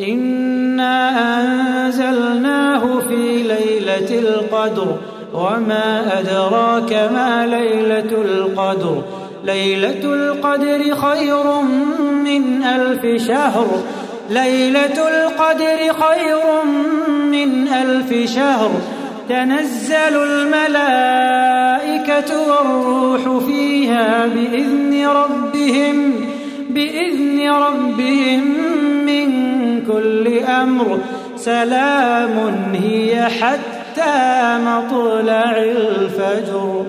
إنا أنزلناه في ليلة القدر وما أدراك ما ليلة القدر ليلة القدر خير من ألف شهر ليلة القدر خير من ألف شهر تنزل الملائكة والروح فيها بإذن ربهم بإذن ربهم أمر سلام هي حتى مطلع الفجر.